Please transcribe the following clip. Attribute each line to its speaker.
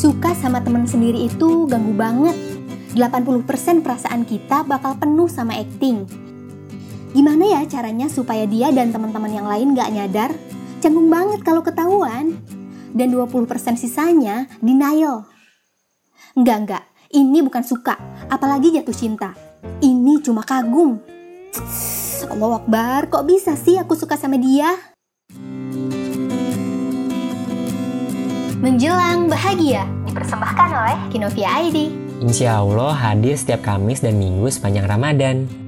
Speaker 1: Suka sama temen sendiri itu ganggu banget. 80% perasaan kita bakal penuh sama acting. Gimana ya caranya supaya dia dan teman-teman yang lain gak nyadar? Canggung banget kalau ketahuan. Dan 20% sisanya denial. Enggak, enggak. Ini bukan suka, apalagi jatuh cinta. Ini cuma kagum. Allah Akbar, kok bisa sih aku suka sama dia? Menjelang bahagia dipersembahkan oleh Kinovia ID.
Speaker 2: Insya Allah hadir setiap Kamis dan Minggu sepanjang Ramadan.